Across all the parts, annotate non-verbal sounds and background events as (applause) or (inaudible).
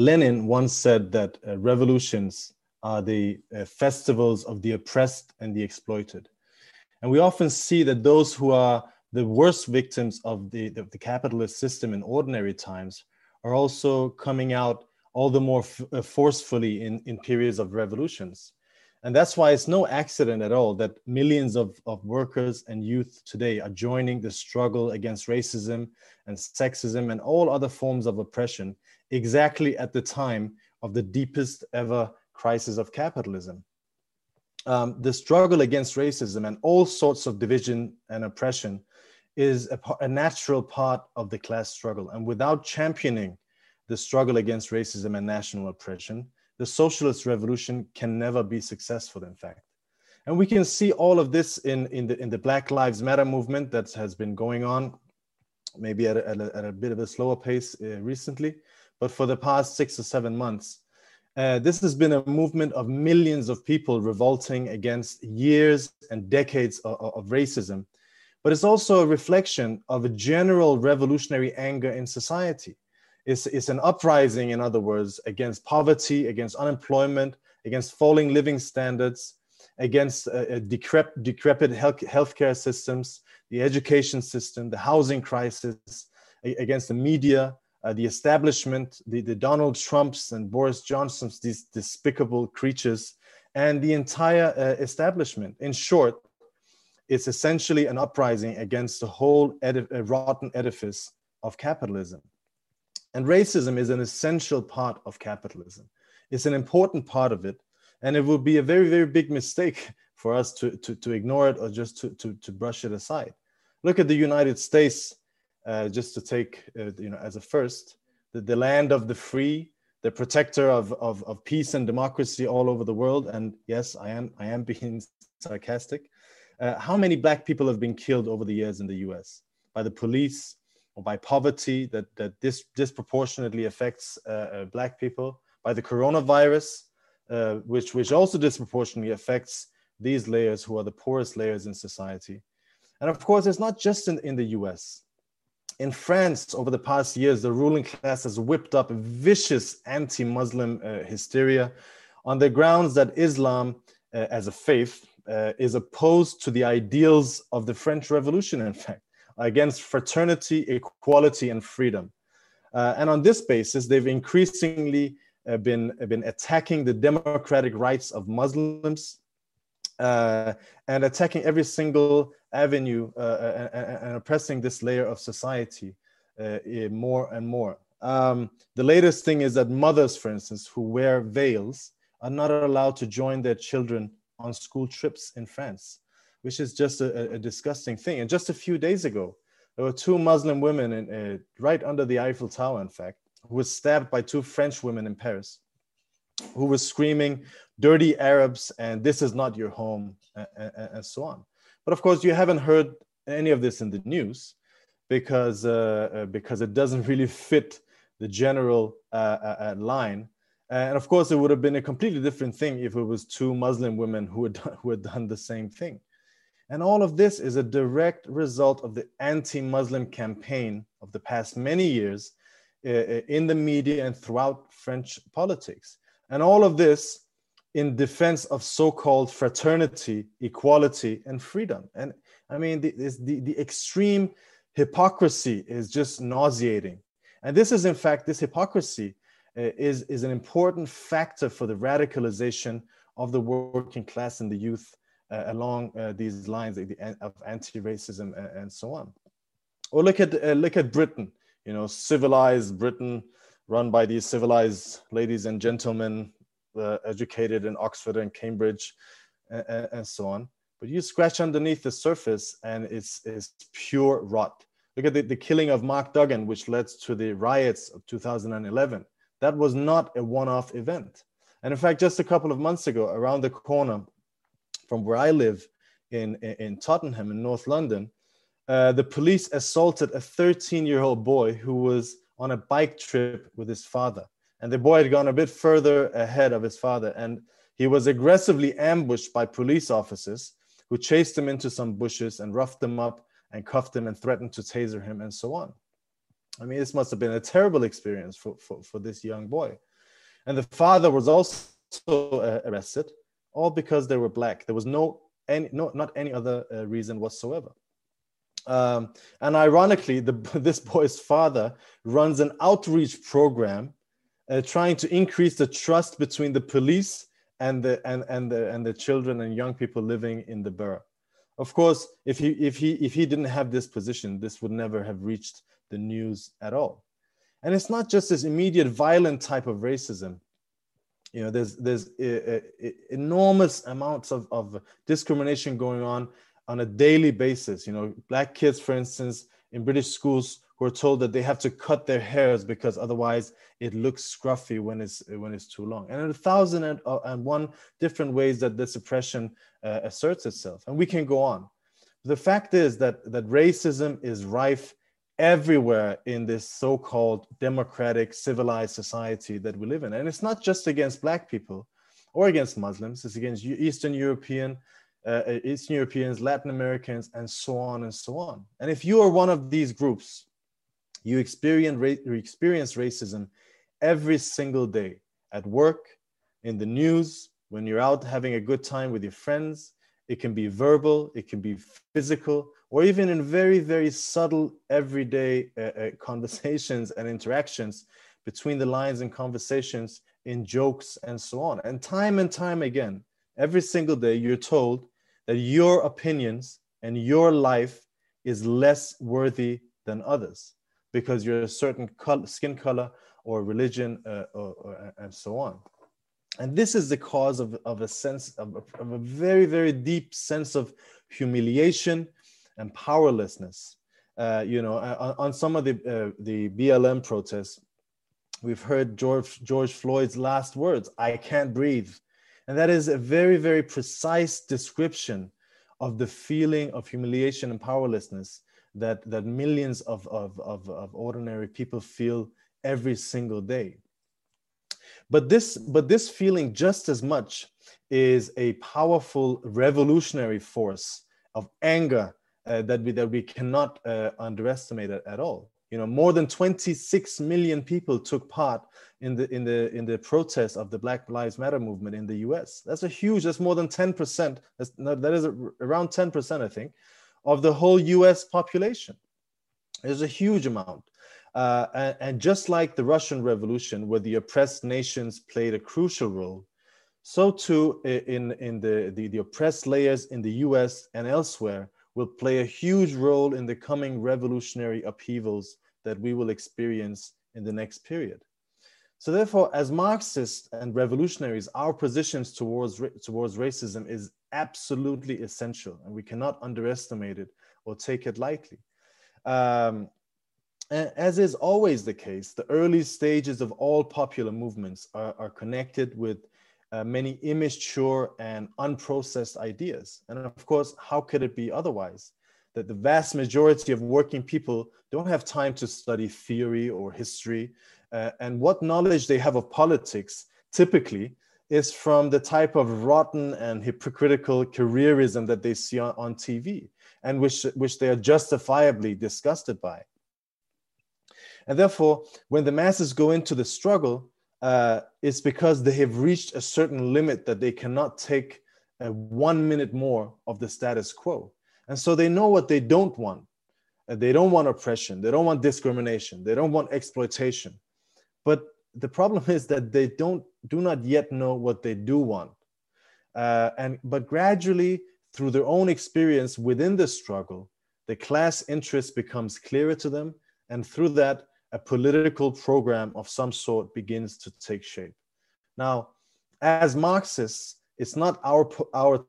Lenin once said that uh, revolutions are the uh, festivals of the oppressed and the exploited. And we often see that those who are the worst victims of the, the, the capitalist system in ordinary times are also coming out all the more uh, forcefully in, in periods of revolutions. And that's why it's no accident at all that millions of, of workers and youth today are joining the struggle against racism and sexism and all other forms of oppression exactly at the time of the deepest ever crisis of capitalism. Um, the struggle against racism and all sorts of division and oppression is a, a, natural part of the class struggle. And without championing the struggle against racism and national oppression, the socialist revolution can never be successful, in fact. And we can see all of this in, in, the, in the Black Lives Matter movement that has been going on, maybe at a, at a, at a bit of a slower pace uh, recently. But for the past six or seven months, uh, this has been a movement of millions of people revolting against years and decades of, of, racism. But it's also a reflection of a general revolutionary anger in society. It's, it's an uprising, in other words, against poverty, against unemployment, against falling living standards, against uh, uh decrep- decrepit health healthcare systems, the education system, the housing crisis, against the media, uh, the establishment, the, the Donald Trumps and Boris Johnsons, these despicable creatures, and the entire uh, establishment. In short, it's essentially an uprising against the whole uh, rotten edifice of capitalism. And racism is an essential part of capitalism. It's an important part of it. And it would be a very, very big mistake (laughs) for us to, to, to ignore it or just to, to, to brush it aside. Look at the United States uh, just to take uh, you know as a first the, the land of the free the protector of, of, of peace and democracy all over the world. And yes i am i am being (laughs) sarcastic. Uh, how many black people have been killed over the years in the us by the police or by poverty that that this disproportionately affects uh, uh, black people? By the coronavirus uh, which which also disproportionately affects these layers who are the poorest layers in society. And of course it's not just in, in the us in France, over the past years, the ruling class has whipped up vicious anti Muslim uh, hysteria on the grounds that Islam, uh, as a faith, uh, is opposed to the ideals of the French Revolution, in fact, against fraternity, equality, and freedom. Uh, and on this basis, they've increasingly uh, been, been attacking the democratic rights of Muslims uh, and attacking every single avenue uh, uh and, and, oppressing this layer of society uh, more and more. Um, the latest thing is that mothers, for instance, who wear veils are not allowed to join their children on school trips in France, which is just a, a disgusting thing. And just a few days ago, there were two Muslim women in, uh, right under the Eiffel Tower, in fact, who were stabbed by two French women in Paris, who were screaming, dirty Arabs, and this is not your home, and, and, and so on. But of course, you haven't heard any of this in the news because, uh, uh, because it doesn't (laughs) really fit the general uh, uh, uh, line. And of course, it would have been a completely different thing if it was two Muslim women who had, (laughs) who had done the same thing. And all of this is a direct result of the anti Muslim campaign of the past many years in the media and throughout French politics. And all of this in defense of so-called fraternity, equality, and freedom. And I mean, the, the, the extreme hypocrisy is just nauseating. And this is, in fact, this hypocrisy uh, is, is an important factor for the radicalization of the working class and the youth uh, along uh, these lines of anti-racism and, and, so on. Or look at, uh, look at Britain, you know, civilized Britain run by these civilized ladies and gentlemen uh, educated in Oxford and Cambridge and, and, so on. But you scratch underneath the surface and it's, it's pure rot. Look at the, the killing of Mark Duggan, which led to the riots of 2011. That was not a one off event. And in fact, just a couple of months ago, around the corner from where I live in, in, Tottenham in North London, uh, the police assaulted a 13 year old boy who was on a bike trip with his father. And the boy had gone a bit further ahead of his father. And he was aggressively ambushed by police officers who chased him into some bushes and roughed him up and cuffed him and threatened to taser him and so on. I mean, this must have been a terrible experience for, for, for this young boy. And the father was also uh, arrested, all because they were black. There was no, any, no not any other uh, reason whatsoever. Um, and ironically, the, (laughs) this boy's father runs an outreach program uh, trying to increase the trust between the police and the, and, and, the, and the children and young people living in the borough. Of course, if he, if, he, if he didn't have this position, this would never have reached the news at all. And it's not just this immediate violent type of racism. You know, there's, there's uh, uh, enormous amounts of, of discrimination going on on a daily basis. You know, black kids, for instance, in British schools who are told that they have to cut their hairs because otherwise it looks scruffy when it's when it's too long. And a thousand and, uh, and one different ways that this oppression uh, asserts itself, and we can go on. The fact is that that racism is rife everywhere in this so-called democratic civilized society that we live in and it's not just against black people or against muslims it's against eastern european uh, uh, eastern europeans latin americans and so on and so on and if you are one of these groups you experience, ra- experience racism every single day at work in the news when you're out having a good time with your friends it can be verbal it can be physical or even in very, very subtle everyday uh, uh, (laughs) conversations and interactions between the lines and conversations in jokes and so on. And time and time again, every single day, you're told that your opinions and your life is less worthy than others because you're a certain color, skin color or religion uh, or, or, and so on. And this is the cause of, of a sense of, of a very, very deep sense of humiliation and powerlessness. Uh, you know, on, on, some of the uh, the BLM protests, we've heard George George Floyd's last words, "I can't breathe," and that is a very very precise description of the feeling of humiliation and powerlessness that that millions of of, of, of ordinary people feel every single day. But this but this feeling just as much is a powerful revolutionary force of anger uh, that we that we cannot uh, underestimate it at all. You know, more than 26 million people took part in the in the in the protest of the Black Lives Matter movement in the U.S. That's a huge. That's more than 10 percent. That is around 10 percent, I think, of the whole U.S. population. It's a huge amount. Uh, and, and, just like the Russian Revolution, where the oppressed nations played a crucial role, so too in, in the, the, the oppressed layers in the US and elsewhere will play a huge role in the coming revolutionary upheavals that we will experience in the next period. So therefore, as Marxists and revolutionaries, our positions towards, towards racism is absolutely essential and we cannot underestimate it or take it lightly. Um, as is always the case, the early stages of all popular movements are, are connected with uh, many immature and unprocessed ideas. And of course, how could it be otherwise? That the vast majority of working people don't have time to study theory or history. Uh, and what knowledge they have of politics typically is from the type of rotten and hypocritical careerism that they see on, on TV and which, which they are justifiably disgusted by. And therefore, when the masses go into the struggle, uh, it's because they have reached a certain limit that they cannot take uh, one minute more of the status quo. And so they know what they don't want. Uh, they don't want oppression. They don't want discrimination. They don't want exploitation. But the problem is that they don't do not yet know what they do want. Uh, and but gradually, through their own experience within the struggle, the class interest becomes clearer to them, and through that, a political program of some sort begins to take shape. Now, as Marxists, it's not our, our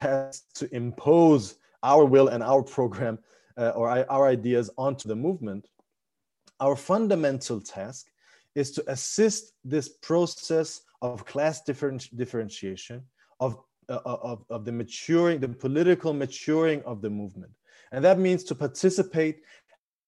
task to impose our will and our program uh, or our ideas onto the movement, our fundamental task is to assist this process of class different, differentiation, of, uh, of, of the maturing, the political maturing of the movement. And that means to participate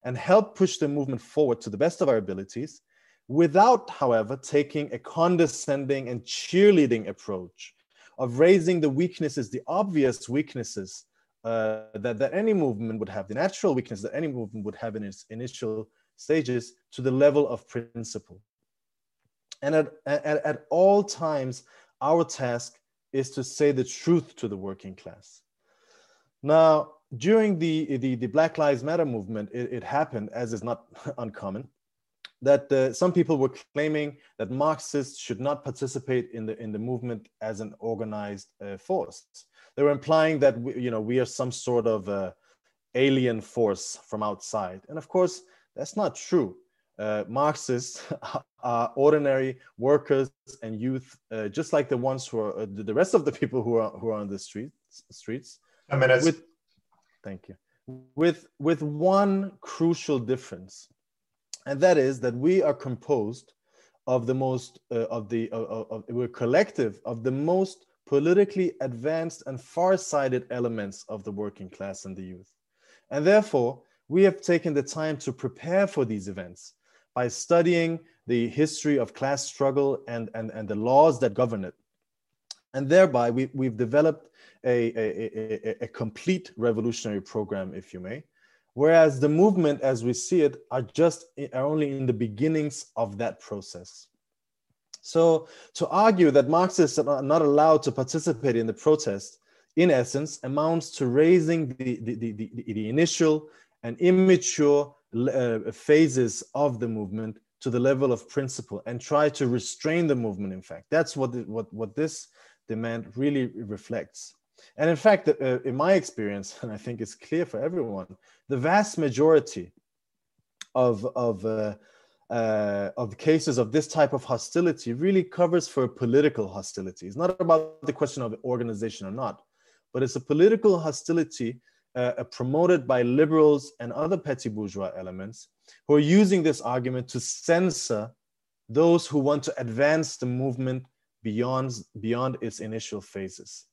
and help push the movement forward to the best of our abilities, without, however, taking a condescending and cheerleading approach of raising the weaknesses, the obvious weaknesses uh, that, that any movement would have, the natural weakness that any movement would have in its initial stages to the level of principle. And at, at, at all times, our task is to say the truth to the working class. Now, during the, the, the Black Lives Matter movement, it, it happened, as is not (laughs) uncommon, that uh, some people were claiming that Marxists should not participate in the in the movement as an organized uh, force. They were implying that we, you know we are some sort of uh, alien force from outside, and of course that's not true. Uh, Marxists (laughs) are ordinary workers and youth, uh, just like the ones who are uh, the rest of the people who are who are on the streets. Streets. A minute. With, thank you. With with one crucial difference and that is that we are composed of the most uh, of the uh, of, we're collective of the most politically advanced and far-sighted elements of the working class and the youth and therefore we have taken the time to prepare for these events by studying the history of class struggle and and, and the laws that govern it and thereby we, we've developed a, a, a, a complete revolutionary program if you may Whereas the movement, as we see it, are just are only in the beginnings of that process. So to argue that Marxists are not allowed to participate in the protest, in essence, amounts to raising the, the, the, the, the initial and immature uh, phases of the movement to the level of principle and try to restrain the movement, in fact. That's what, what, what this demand really reflects. And in fact, uh, in my experience, (laughs) and I think it's clear for everyone, the vast majority of, of, uh, uh, of cases of this type of hostility really covers for political hostility. It's not about the question of organization or not, but it's a political hostility uh, promoted by liberals and other petty bourgeois elements who are using this argument to censor those who want to advance the movement beyond, beyond its initial phases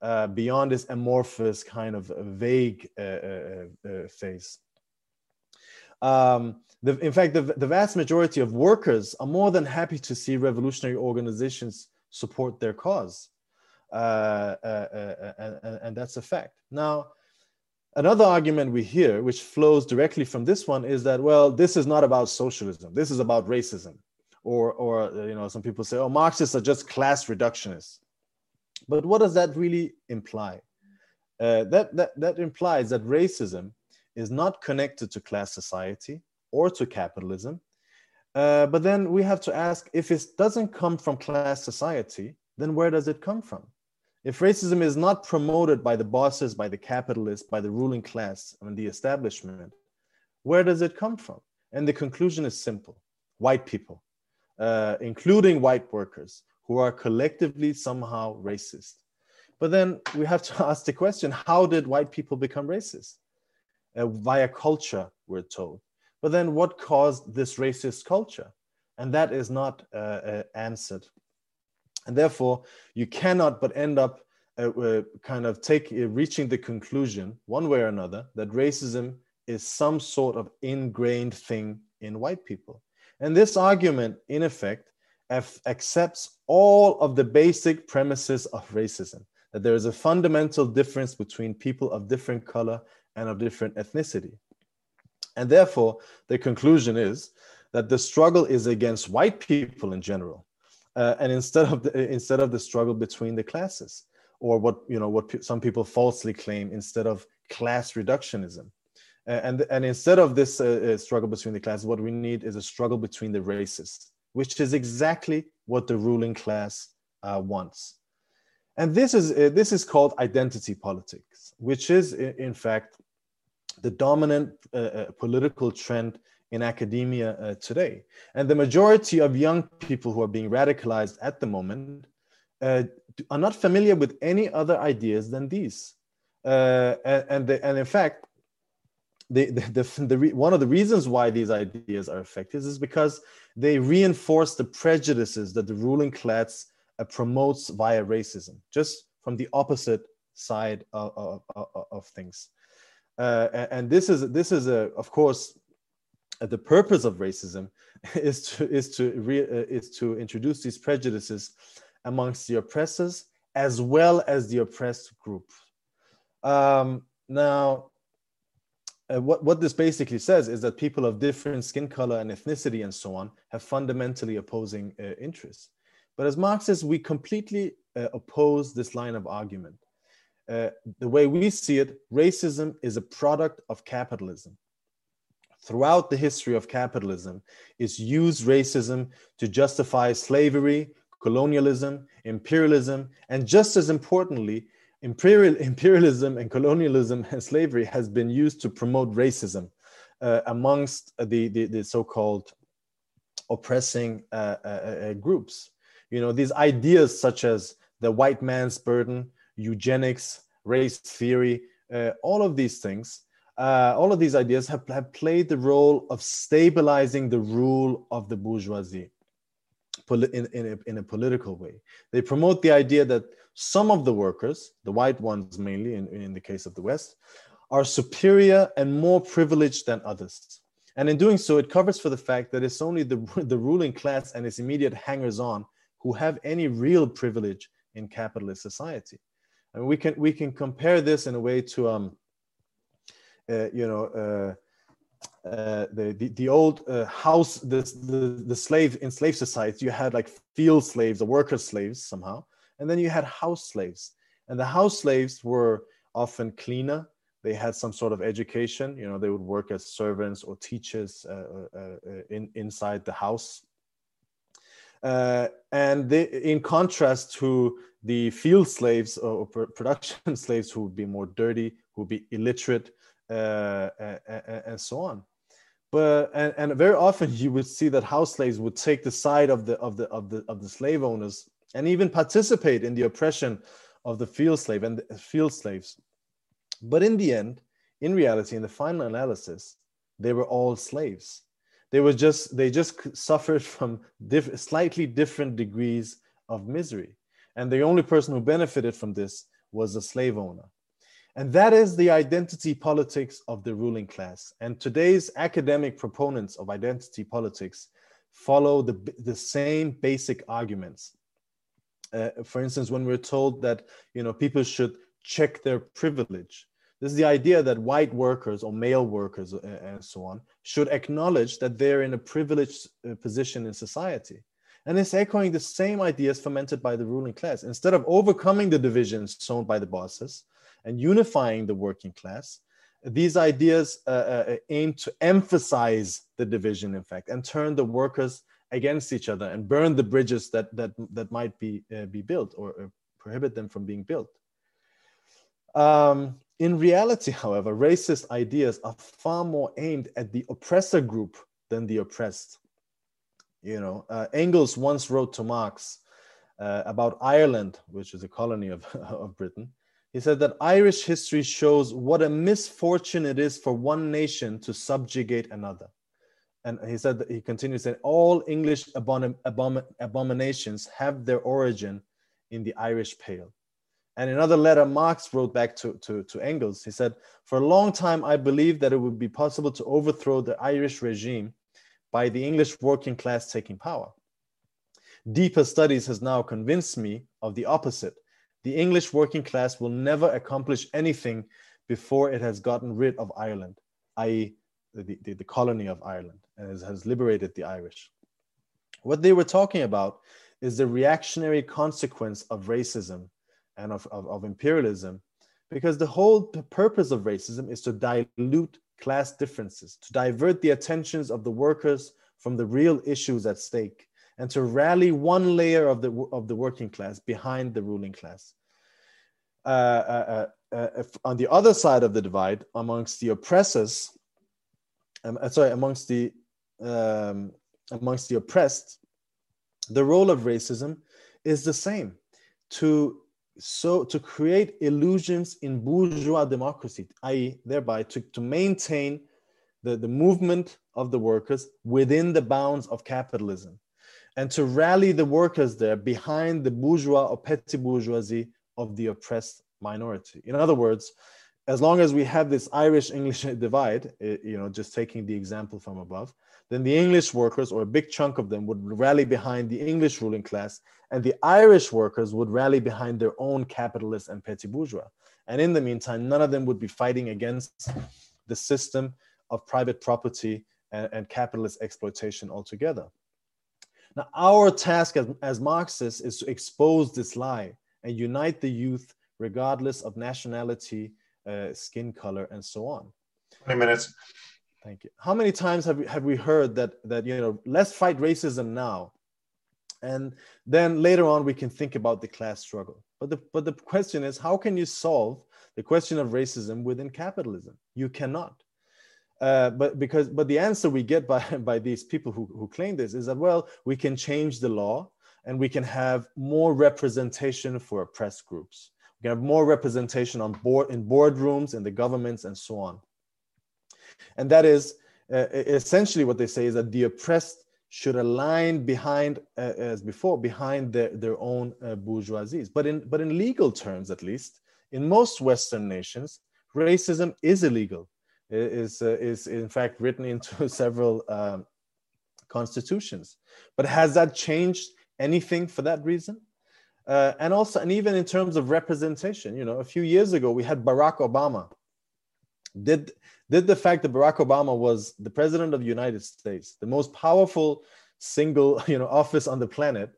uh, beyond this amorphous kind of vague uh, uh, uh, phase. Um, the, in fact, the, the vast majority of workers are more than happy to see revolutionary organizations support their cause. Uh, uh, and, and, that's a fact. Now, another argument we hear, which flows directly from this one, is that, well, this is not about socialism, this is about racism. Or, or you know, some people say, oh, Marxists are just class reductionists. But what does that really imply? Uh, that, that, that implies that racism is not connected to class society or to capitalism. Uh, but then we have to ask if it doesn't come from class society, then where does it come from? If racism is not promoted by the bosses, by the capitalists, by the ruling class, and the establishment, where does it come from? And the conclusion is simple white people, uh, including white workers, who are collectively somehow racist. But then we have to (laughs) ask the question how did white people become racist? Uh, via culture, we're told. But then what caused this racist culture? And that is not uh, uh, answered. And therefore, you cannot but end up uh, uh, kind of take, uh, reaching the conclusion, one way or another, that racism is some sort of ingrained thing in white people. And this argument, in effect, accepts all of the basic premises of racism that there is a fundamental difference between people of different color and of different ethnicity. And therefore, the conclusion is that the struggle is against white people in general, uh, and instead of the, instead of the struggle between the classes, or what you know what some people falsely claim instead of class reductionism. And, and instead of this uh, uh, struggle between the classes, what we need is a struggle between the races which is exactly what the ruling class uh, wants. And this is, uh, this is called identity politics, which is, in fact, the dominant uh, uh, political trend in academia today. And the majority of young people who are being radicalized at the moment are not familiar with any other ideas than these. and, and in fact, the, the, the, the re, one of the reasons why these ideas are effective is because they reinforce the prejudices that the ruling class uh, promotes via racism, just from the opposite side of, of, of things. Uh, and this is this is a, of course uh, the purpose of racism (laughs) is to is to re, uh, is to introduce these prejudices amongst the oppressors as well as the oppressed group. Um, now, uh, what, what this basically says is that people of different skin color and ethnicity and so on have fundamentally opposing uh, interests. But as Marxists, we completely uh, oppose this line of argument. Uh, the way we see it, racism is a product of capitalism. Throughout the history of capitalism, it's used racism to justify slavery, colonialism, imperialism, and just as importantly, imperial, (laughs) imperialism and colonialism and slavery has been used to promote racism uh, amongst the, the, the so-called oppressing uh, uh, uh, groups. You know, these ideas such as the white man's burden, eugenics, race theory, uh, all of these things, uh, all of these ideas have, have played the role of stabilizing the rule of the bourgeoisie in, in, a, in a political way. They promote the idea that some of the workers, the white ones mainly in, in the case of the West, are superior and more privileged than others. And in doing so, it covers for the fact that it's only the, (laughs) the ruling class and its immediate hangers on who have any real privilege in capitalist society. And we can, we can compare this in a way to, um, uh, you know, uh, uh, the, the, the old uh, house the, the the slave in slave society you had like field slaves or worker slaves somehow and then you had house slaves. And the house slaves were often cleaner. They had some sort of education. You know they would work as servants or teachers uh, uh, uh in, inside the house. And they, in contrast to the field slaves or production (laughs) slaves who would be more dirty who would be illiterate uh, and so on. But and, and very often (laughs) you would see that house slaves would take the side of the of the of the of the slave owners and even participate in the oppression of the field slave and field slaves. But in the end, in reality, in the final analysis, they were all slaves. They were just they just suffered from diff- slightly different degrees of misery, and the only person who benefited from this was the slave owner. And that is the identity politics of the ruling class. And today's academic proponents of identity politics follow the, the same basic arguments. Uh, for instance, when we're told that you know people should check their privilege, this is the idea that white workers or male workers uh, and so on should acknowledge that they're in a privileged uh, position in society. And it's echoing the same ideas fomented by the ruling class. Instead of overcoming the divisions sown by the bosses, and unifying the working class, these ideas aim to emphasize the division, in fact, and turn the workers against each other and burn the bridges that that that might be uh, be built or, prohibit them from being built. Um, in reality, however, racist ideas are far more aimed at the oppressor group than the oppressed. You know, uh, Engels once wrote to Marx uh, about Ireland, which is a colony of, (laughs) of Britain, he said that Irish history shows what a misfortune it is for one nation to subjugate another. And he said that he continues saying all English abom- abom- abominations have their origin in the Irish Pale. And another letter, Marx wrote back to, to, to Engels. He said, For a long time, I believed that it would be possible to overthrow the Irish regime by the English working class taking power. Deeper studies has now convinced me of the opposite the English working class will never accomplish anything before it has gotten rid of Ireland, i.e., the, the, colony of Ireland, and has, has liberated the Irish. What they were talking about is the reactionary consequence of racism and of, of, of imperialism, because the whole purpose of racism is to dilute class differences, to divert the attentions of the workers from the real issues at stake and to rally one layer of the, of the working class behind the ruling class. Uh, uh, uh, uh on the other side of the divide, amongst the oppressors, um, uh, sorry, amongst the um, amongst the oppressed, the role of racism is the same to so to create illusions in bourgeois democracy, i.e., thereby to, to maintain the, the movement of the workers within the bounds of capitalism and to rally the workers there behind the bourgeois or petty bourgeoisie of the oppressed minority. In other words, as long as we have this Irish English (laughs) divide, eh, you know, just taking the example from above, then the English workers, or a big chunk of them, would rally behind the English ruling class, and the Irish workers would rally behind their own capitalists and petty bourgeois. And in the meantime, none of them would be fighting against the system of private property and, and capitalist exploitation altogether. Now, our task as, as Marxists is to expose this lie and unite the youth regardless of nationality, uh, skin color, and so on. 20 minutes. Thank you. How many times have we, have we heard that, that, you know, let's fight racism now. And then later on, we can think about the class struggle. But the, but the question is, how can you solve the question of racism within capitalism? You cannot. Uh, but because but the answer we get by (laughs) by these people who, who claim this is that well we can change the law and we can have more representation for oppressed groups can have more representation on board in boardrooms in the governments and so on and that is uh, essentially what they say is that the oppressed should align behind uh, as before behind their, their own uh, bourgeoisies but in but in legal terms at least in most western nations racism is illegal is, uh, is in fact written into (laughs) several um, constitutions. But has that changed anything for that reason? Uh, and also, and even in terms of representation, you know, a few years ago we had Barack Obama. Did did the fact that Barack Obama was the president of the United States, the most powerful single (laughs) you know office on the planet,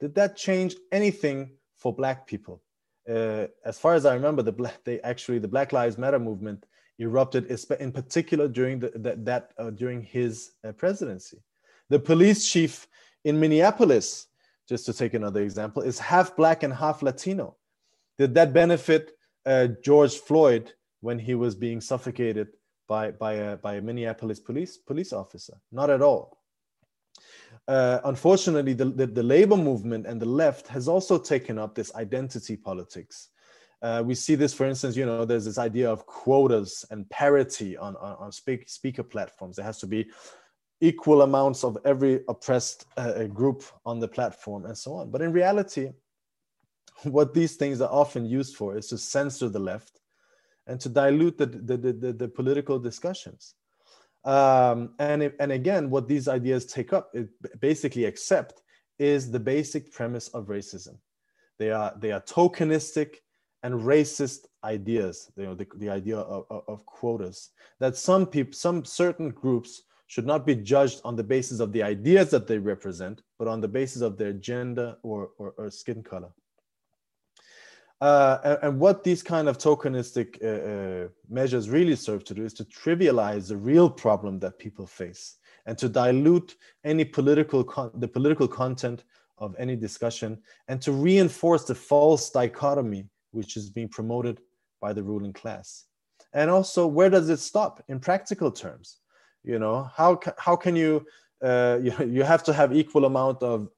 did that change anything for Black people? Uh, as far as I remember, the black they actually the Black Lives Matter movement erupted, in particular during the, that, that uh, during his uh, presidency. The police chief in Minneapolis, just to take another example, is half black and half Latino. Did that benefit uh, George Floyd when he was being suffocated by, by, a, by a Minneapolis police, police officer? Not at all. Uh, unfortunately, the, the, the, labor movement and the left has also taken up this identity politics. Uh, we see this, for instance, you know, there's this idea of quotas and parity on, on, on speak, speaker platforms. There has to be equal amounts of every oppressed uh, group on the platform and so on. But in reality, (laughs) what these things are often used for is to censor the left and to dilute the, the, the, the political discussions. Um, and, it, and again, what these ideas take up, it basically accept, is the basic premise of racism. They are, they are tokenistic, and racist ideas you know the, the idea of, of quotas that some people some certain groups should not be judged on the basis of the ideas that they represent but on the basis of their gender or, or, or skin color. Uh, and, and, what these kind of tokenistic uh, uh, measures really serve to do is to trivialize the real problem that people face and to dilute any political the political content of any discussion and to reinforce the false dichotomy which is being promoted by the ruling class. And also where does it stop? In practical terms you know how how can you uh, (laughs) you, you have to have equal amount of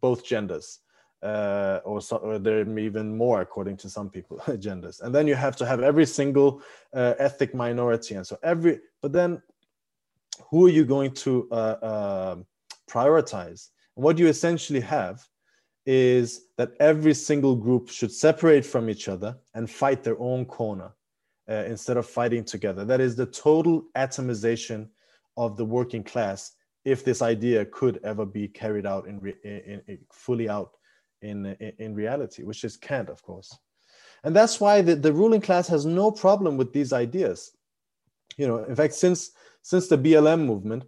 both genders uh, or, so, or there even more according to some people (laughs) genders. And then you have to have every single uh, ethnic minority. And so every but then who are you going to uh, um, prioritize? And what you essentially have is that every single group should separate from each other and fight their own corner uh, instead of fighting together. That is the total atomization of the working class if this idea could ever be carried out in, re- in, in fully out in, in, in reality, which is can't, of course. And that's why the, the ruling class has no problem with these ideas. You know, in fact, since since the BLM movement,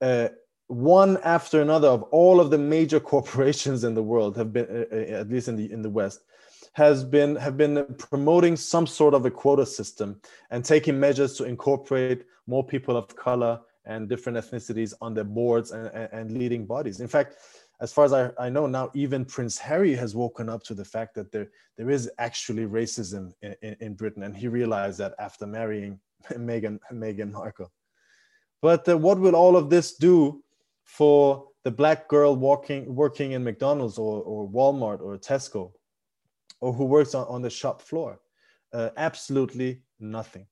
uh, one after another of all of the major (laughs) corporations in the world have been uh, uh, at least in the in the west has been have been promoting some sort of a quota system and taking measures to incorporate more people of color and different ethnicities on their boards and, and leading bodies. In fact as far as I, I know now even prince harry has woken up to the fact that there there is actually racism in, in, in britain and he realized that after marrying (laughs) meghan meghan markle. But uh, what will all of this do for the black girl walking working in McDonald's or, or Walmart or Tesco or who works on, on the shop floor? Uh, absolutely nothing.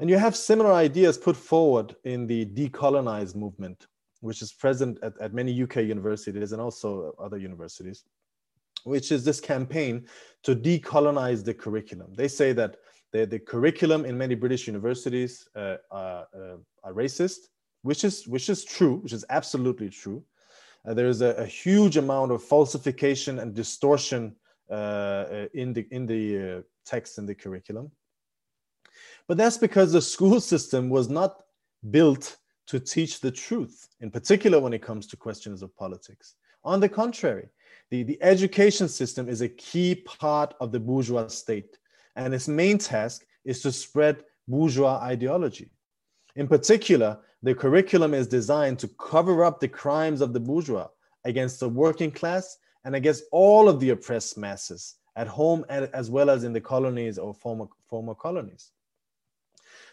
And you have similar ideas put forward in the decolonize movement, which is present at, at many UK universities and also other universities, which is this campaign to decolonize the curriculum. They say that the, the curriculum in many British universities uh, are, uh, are racist, which is, which is true, which is absolutely true. Uh, there is a, a, huge amount of falsification and distortion uh, uh, in the, in the uh, text in the curriculum. But that's because the school (laughs) system was not built to teach the truth, in particular when it comes to questions of politics. On the contrary, the, the education system is a key part of the bourgeois state, and its main task is to spread bourgeois ideology. In particular, the curriculum is designed to cover up the crimes of the bourgeois against the working class and against all of the oppressed masses at home as well as in the colonies or former, former colonies.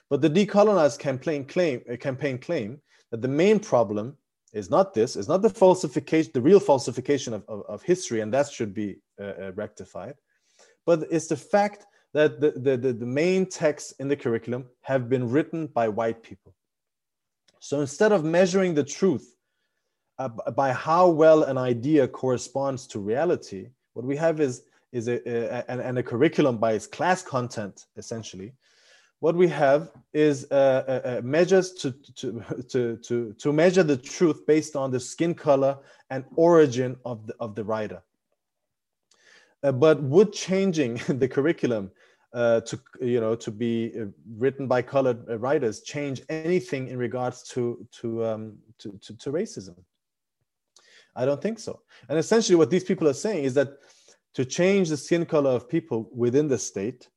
But the decolonized campaign claim, uh, campaign claim that the main problem is not this, is not the falsification, the real falsification of, of, of history, and that should be uh, uh, rectified, but it's the fact that the, the, the, the main texts in the curriculum have been written by white people. So instead of measuring the truth uh, by how well an idea corresponds to reality, what we have is, is a, a, a, and a curriculum by its class content, essentially. What we have is uh, uh, measures to, to, to, to, to measure the truth based on the skin color and origin of the, of the writer. Uh, but would changing (laughs) the curriculum uh, to you know to be uh, written by colored uh, writers change anything in regards to to, um, to, to to racism? I don't think so. And essentially, what these people are saying is that to change the skin color of people within the state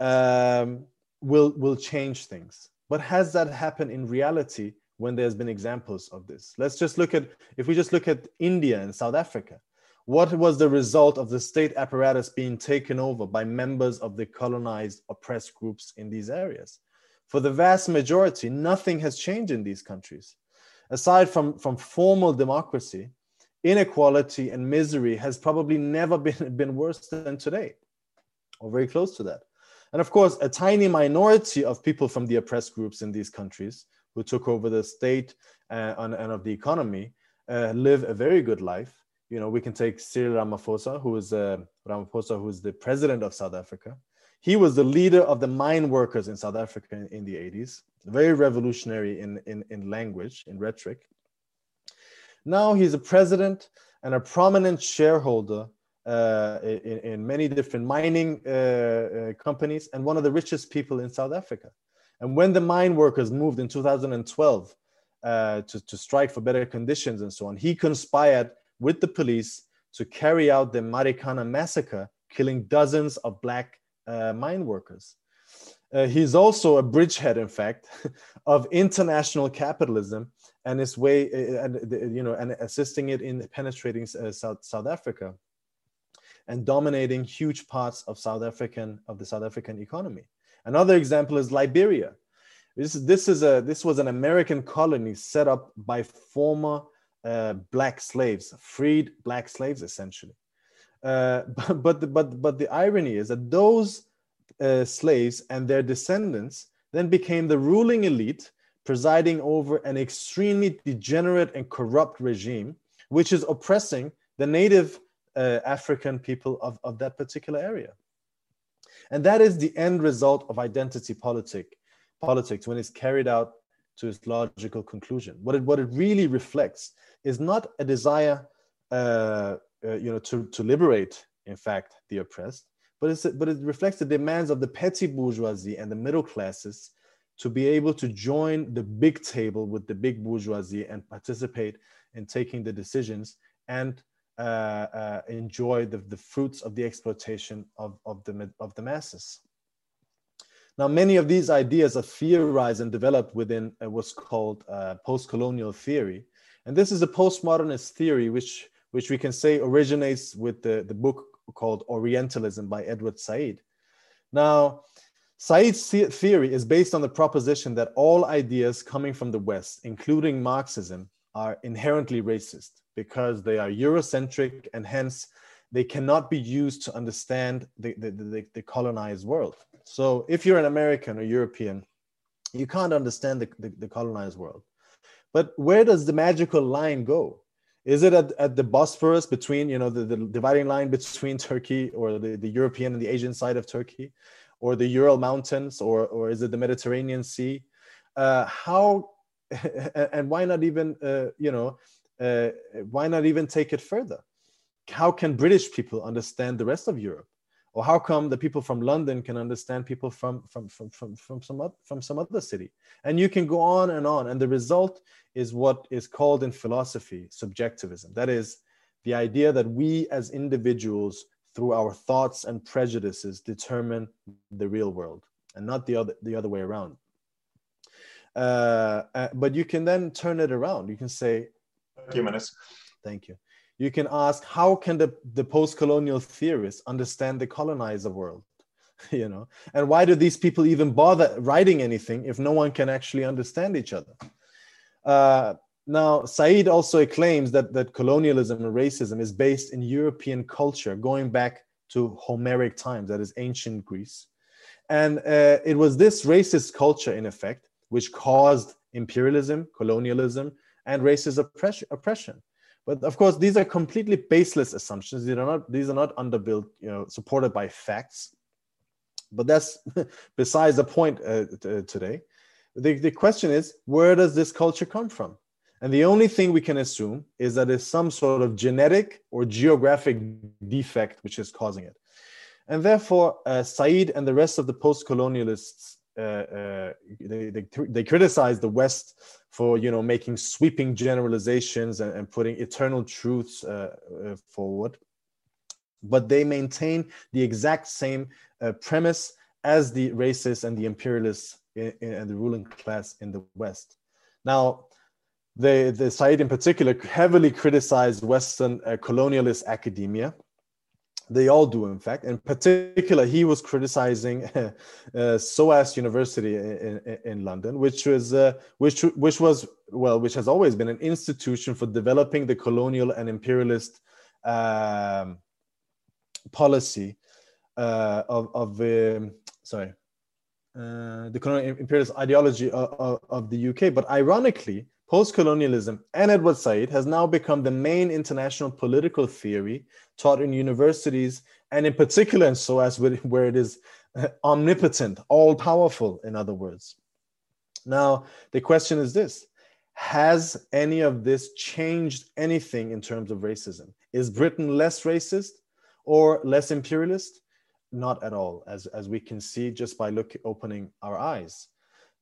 um, will will change things. But has that happened in reality when there's been examples of this? Let's just look at if we just look at India and South Africa what was the result of the state apparatus being taken over by members of the colonized, oppressed groups in these areas? For the vast majority, nothing has changed in these countries. Aside from, from formal democracy, inequality and misery has probably never been, (laughs) been worse than today, or very close to that. And of course, a tiny minority of people from the oppressed groups in these countries who took over the state uh, and, and, of the economy uh, live a very good life you know, we can take Cyril Ramaphosa, who is uh, Ramaphosa, who is the president of South Africa. He was the leader of the mine workers in South Africa in, in the 80s, very revolutionary in, in, in language, in rhetoric. Now he's a president and a prominent shareholder uh, in, in, many different mining uh, uh, companies and one of the richest people in South Africa. And when the mine workers moved in 2012 uh, to, to strike for better conditions and so on, he conspired with the police to carry out the Marikana massacre, killing dozens of black uh, mine workers. Uh, he's also a bridgehead, in fact, (laughs) of international capitalism and his way, uh, and you know, and assisting it in penetrating South, South Africa and dominating huge parts of South African of the South African economy. Another example is Liberia. This, this is a this was an American colony set up by former uh, black slaves, freed black slaves essentially. Uh, (laughs) but, but, the, but, but the irony is that those uh, slaves and their descendants then became the ruling elite, presiding over an extremely degenerate and corrupt regime, which is oppressing the native uh, African people of, of that particular area. And that is the end result of identity politic, politics when it's carried out to its logical conclusion. What it, what it really reflects is not a desire, uh, uh, you know, to, to liberate, in fact, the oppressed, but, it's, but it reflects the demands of the petty bourgeoisie and the middle classes to be able to join the big table with the big bourgeoisie and participate in taking the decisions and uh, uh, enjoy the, the fruits of the exploitation of, of, the, of the masses. Now, many of these ideas are theorized and developed within uh, what's called uh, post-colonial theory. And this is a postmodernist theory, which, which we can say originates with the, the book called Orientalism by Edward Said. Now, Said's theory is based on the proposition that all ideas coming from the West, including Marxism, are inherently racist because they are Eurocentric and hence they cannot be used to understand the, the, the, the colonized world. So if you're an American or European, you can't understand the, the, the, colonized world. But where does the magical line go? Is it at, at the Bosphorus between, you know, the, the dividing line between (laughs) Turkey or the, the European and the Asian side of Turkey, or the Ural Mountains, or, or is it the Mediterranean Sea? Uh, how, (laughs) and why not even, uh, you know, uh, why not even take it further? How can British people understand the rest of Europe? or how come the people from london can understand people from from from from, from some other, from some other city and you can go on and on and the result is what is called in philosophy subjectivism that is the idea that we as individuals through our thoughts and prejudices determine the real world and not the other the other way around. Uh, uh, but you can then turn it around. You can say thank you Manis. thank you. You can ask how can the, the post-colonial theorists understand the colonizer world? (laughs) You know and why do these people even bother writing anything if no one can actually understand each other? Uh, now said also claims that, that colonialism and racism is based in european culture going back to homeric times that is ancient greece and uh, it was this racist culture in effect which caused imperialism colonialism and racist oppression but of course, these are completely baseless assumptions. These are not these are not underbuilt, you know, supported by facts. But that's (laughs) besides the point uh, today. The, the question is, where does this culture come from? And the only thing we can assume is that it's some sort of genetic or geographic defect which is causing it. And therefore, uh, Said and the rest of the post colonialists, uh, uh, they, they, they criticize the West for you know making sweeping generalizations and, and putting eternal truths uh, uh, forward but they maintain the exact same uh, premise as the racists and the imperialists and the ruling class in the west now the, the Said in particular heavily criticized Western uh, colonialist academia they all do, in fact. In particular, he was criticizing (laughs) uh, SOAS University in, in, in, London, which was uh, which which was well, which has always been an institution for developing the colonial and imperialist um, policy uh, of of um, sorry uh, the colonial imperialist ideology of, of, of the UK. But ironically, Post-colonialism and Edward Said has now become the main international political theory taught in universities, and in particular in SOAS, where it is uh, omnipotent, all-powerful, in other words. Now, the question is this, has any of this changed anything in terms of racism? Is Britain less racist or less imperialist? Not at all, as, as we can see just by look, opening our eyes.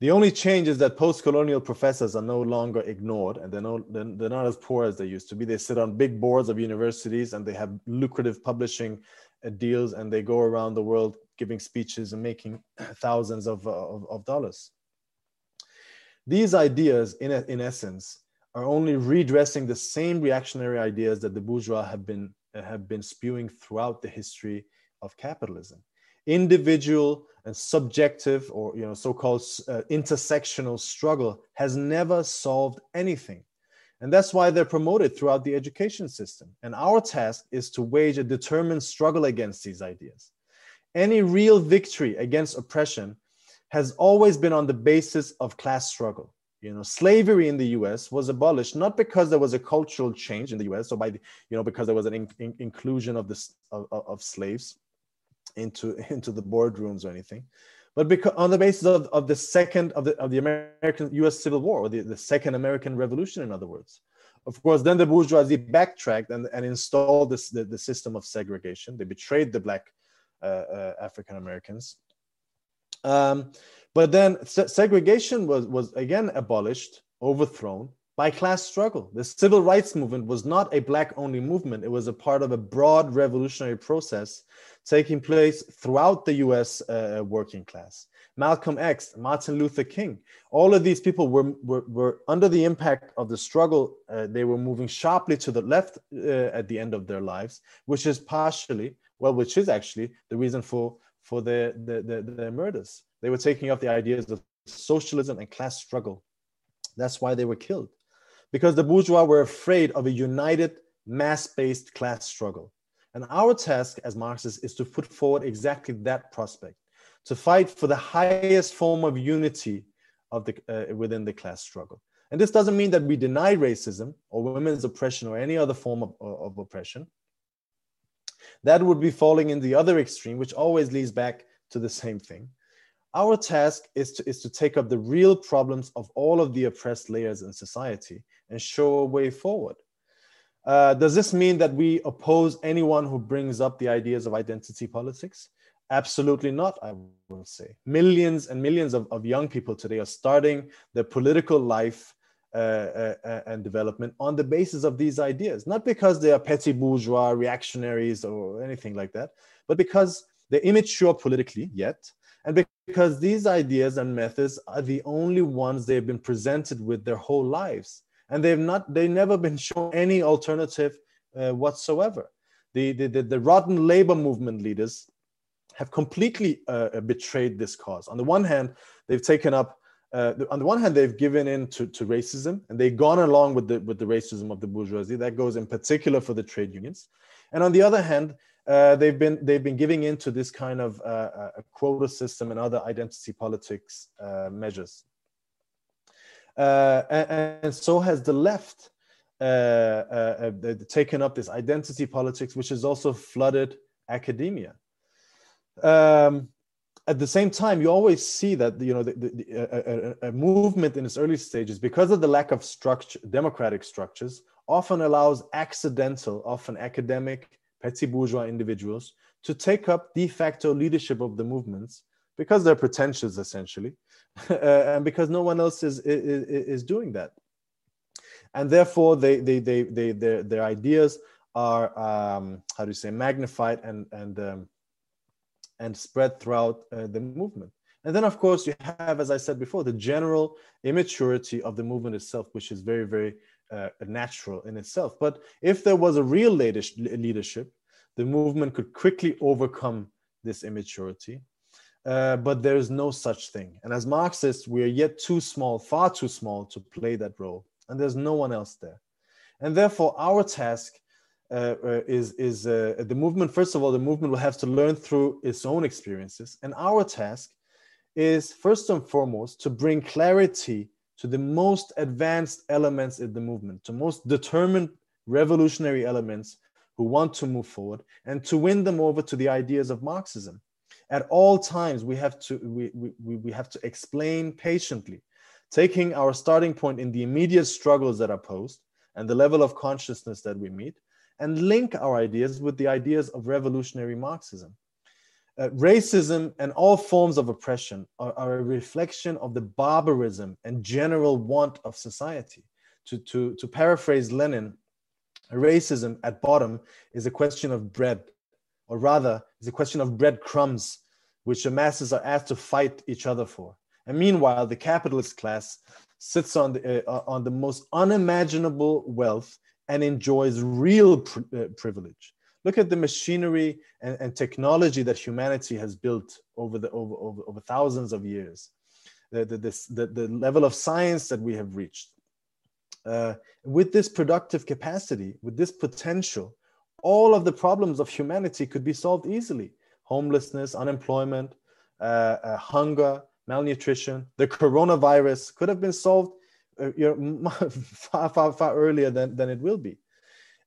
The only change is that post-colonial professors are no longer ignored, and they're, no, they're, they're not as poor as they used to be. They sit on big boards of universities, and they have lucrative publishing uh, deals, and they go around the world giving speeches and making (clears throat) thousands of, uh, of, of dollars. These ideas, in, in essence, are only redressing the same reactionary ideas that the bourgeois have been, have been spewing throughout the history of capitalism individual and subjective or you know so-called uh, intersectional struggle has never solved anything. And that's why they're promoted throughout the education system. And our task is to wage a determined struggle against these ideas. Any real victory against oppression has always been on the basis of class struggle. You know slavery in the us was abolished not because there was a cultural change in the us or by the, you know because there was an in, in, inclusion of this of, of slaves into (laughs) into the boardrooms or anything. But because on the basis of, of the second of the of the american us civil war or the, the second american revolution in other words. Of course then the bourgeoisie backtracked and, and installed this the, the system of segregation. They betrayed the black uh, uh, african americans. Um, but then se- segregation was was again abolished overthrown by class struggle. The civil rights movement was not a black only movement, it was a part of a broad revolutionary process taking place throughout the US uh, working class. Malcolm X, Martin Luther King, all of these people were, were, were under the impact of the struggle. Uh, they were moving sharply to the left uh, at the end of their lives, which is partially, well, which is actually the reason for, for their, their, their, their murders. They were taking up the ideas of socialism and class struggle. That's why they were killed because the bourgeois were afraid of a united mass based class struggle. And our task as Marxists is to put forward exactly that prospect, to fight for the highest form of unity of the, uh, within the class struggle. And this doesn't mean that we deny racism or women's oppression or any other form of, of oppression. That would be falling in the other extreme, which always leads back to the same thing. Our task is to, is to take up the real problems of all of the oppressed layers in society and show a way forward. Uh, does this mean that we oppose anyone who brings up the ideas of identity politics? Absolutely not, I will say. Millions and millions of, of young people today are starting their political life uh, uh, and development on the basis of these ideas, not because they are petty bourgeois, reactionaries, or anything like that, but because they're immature politically yet, and because these ideas and methods are the only ones they've been presented with their whole lives. And they've not they've never been shown any alternative uh, whatsoever. The, the, the, the, rotten labor movement leaders have completely uh, betrayed this cause. On the one hand they've taken up uh, on the one hand they've given in to, to racism and they've gone along with the with the racism of the bourgeoisie. That goes in particular for the trade unions. And on the other hand uh, they've been they've been giving into this kind of uh, uh, quota system and other identity politics uh, measures, uh, and, and, so has the left taken up this identity politics, which has also flooded academia. Um, at the same time, you always see that you know the, the, a, a, movement in its early stages, because of the lack of structure, democratic structures, often allows accidental, often academic petty bourgeois individuals to take up de facto leadership of the movements because they're pretentious essentially (laughs) uh, and because no one else is, is, is doing that. And therefore they, they, they, they, their, their ideas are um, how do you say magnified and and um, and spread throughout uh, the movement. And then of course you have as i said before the general immaturity of the movement itself which is very very uh, natural in itself. But if there was a real leadership, the movement could quickly overcome this immaturity. Uh, but there is no such thing. And as Marxists, we are yet too small, far too small to play that role. And there's no one else there. And therefore, our task uh, uh, is, is uh, the movement, first of all, the movement will have to learn through its own experiences. And our task is, first and foremost, to bring clarity to the most advanced elements in the movement, to most determined revolutionary elements who want to move forward and to win them over to the ideas of Marxism. At all times, we have to, we, we, we have to explain patiently, taking our starting point in the immediate struggles that are posed and the level of consciousness that we meet, and link our ideas with the ideas of revolutionary Marxism. Uh, racism and all forms of oppression are, are, a reflection of the barbarism and general want of society. To, to, to paraphrase Lenin, racism at bottom is a question of bread, or rather, is a question of breadcrumbs, which the masses are asked to fight each other for. And meanwhile, the capitalist class sits on the, uh, on the most unimaginable wealth and enjoys real uh, privilege look at the machinery and, and technology that humanity has built over the over, over, over thousands of years. The, the, this, the, the level of science that we have reached. Uh, with this productive capacity with this potential all of the problems of humanity could be solved easily. Homelessness unemployment uh, uh, hunger malnutrition. The coronavirus could have been solved uh, you know, (laughs) far far far earlier than, than it will be.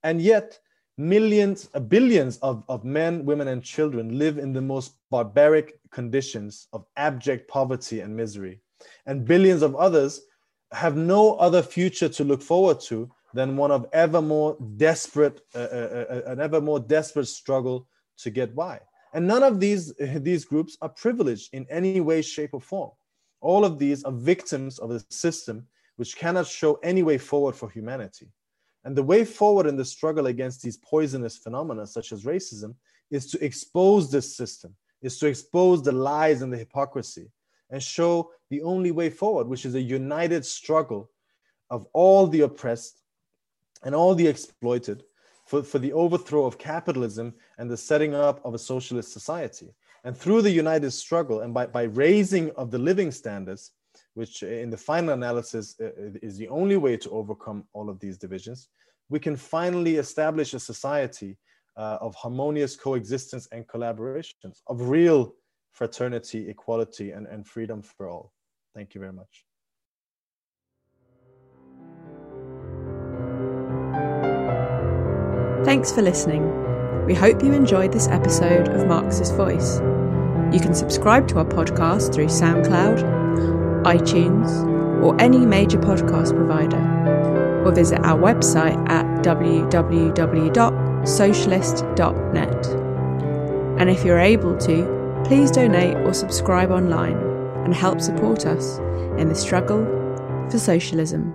And yet millions, uh, billions of, of men, women, and children live in the most barbaric conditions of abject poverty and misery. And billions of others have no other future to look forward to than one of ever more desperate, uh, uh, uh, uh an ever more desperate struggle to get by. And none of these, these groups are privileged in any way, shape, or form. All of these are victims of a system which cannot show any way forward for humanity. And the way forward in the struggle against these poisonous phenomena, such as racism, is to expose this system, is to expose the lies and the hypocrisy, and show the only way forward, which is a united struggle of all the oppressed and all the exploited for, for the overthrow of capitalism and the setting up of a socialist society. And through the united struggle and by, by raising of the living standards, which in the final analysis uh, uh, is the only way to overcome all of these divisions, we can finally establish a society uh, of harmonious coexistence and collaborations, of real fraternity, equality, and, and freedom for all. Thank you very much. Thanks for listening. We hope you enjoyed this episode of Marxist Voice. You can subscribe to our podcast through SoundCloud, iTunes, or any major podcast provider, or visit our website at www.socialist.net. And if you're able to, please donate or subscribe online and help support us in the struggle for socialism.